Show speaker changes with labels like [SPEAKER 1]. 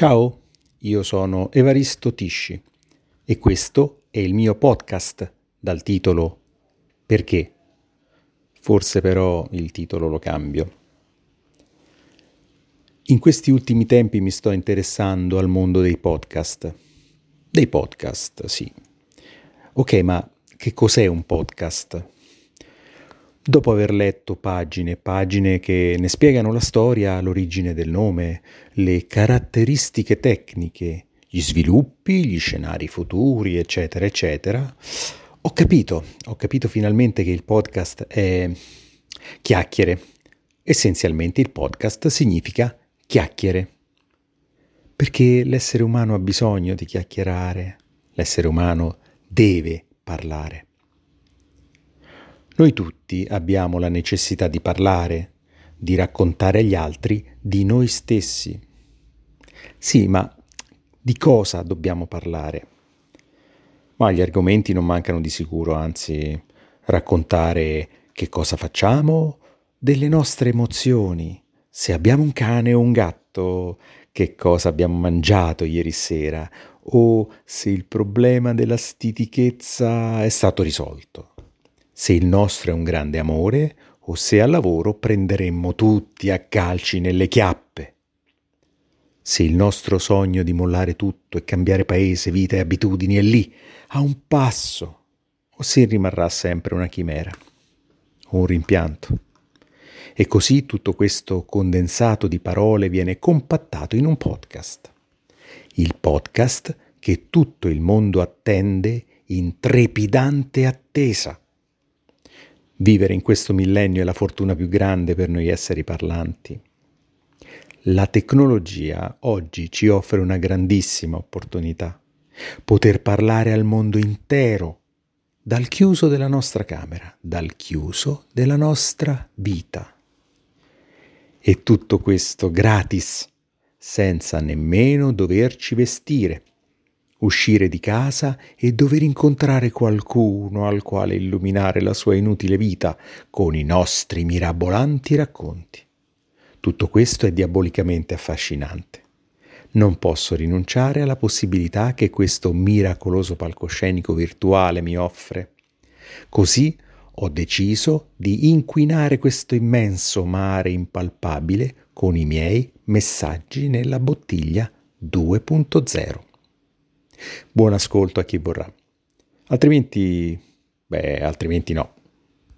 [SPEAKER 1] Ciao, io sono Evaristo Tisci e questo è il mio podcast dal titolo Perché? Forse però il titolo lo cambio. In questi ultimi tempi mi sto interessando al mondo dei podcast. Dei podcast, sì. Ok, ma che cos'è un podcast? Dopo aver letto pagine e pagine che ne spiegano la storia, l'origine del nome, le caratteristiche tecniche, gli sviluppi, gli scenari futuri, eccetera, eccetera, ho capito, ho capito finalmente che il podcast è chiacchiere. Essenzialmente il podcast significa chiacchiere. Perché l'essere umano ha bisogno di chiacchierare, l'essere umano deve parlare. Noi tutti abbiamo la necessità di parlare, di raccontare agli altri di noi stessi. Sì, ma di cosa dobbiamo parlare? Ma gli argomenti non mancano di sicuro, anzi, raccontare che cosa facciamo, delle nostre emozioni, se abbiamo un cane o un gatto, che cosa abbiamo mangiato ieri sera, o se il problema della stitichezza è stato risolto se il nostro è un grande amore o se al lavoro prenderemmo tutti a calci nelle chiappe. Se il nostro sogno di mollare tutto e cambiare paese, vita e abitudini è lì, a un passo, o se rimarrà sempre una chimera, o un rimpianto. E così tutto questo condensato di parole viene compattato in un podcast. Il podcast che tutto il mondo attende in trepidante attesa Vivere in questo millennio è la fortuna più grande per noi esseri parlanti. La tecnologia oggi ci offre una grandissima opportunità. Poter parlare al mondo intero, dal chiuso della nostra camera, dal chiuso della nostra vita. E tutto questo gratis, senza nemmeno doverci vestire, uscire di casa e dover incontrare qualcuno al quale illuminare la sua inutile vita con i nostri mirabolanti racconti. Tutto questo è diabolicamente affascinante. Non posso rinunciare alla possibilità che questo miracoloso palcoscenico virtuale mi offre. Così ho deciso di inquinare questo immenso mare impalpabile con i miei messaggi nella bottiglia 2.0. Buon ascolto a chi vorrà. Altrimenti, beh, altrimenti no.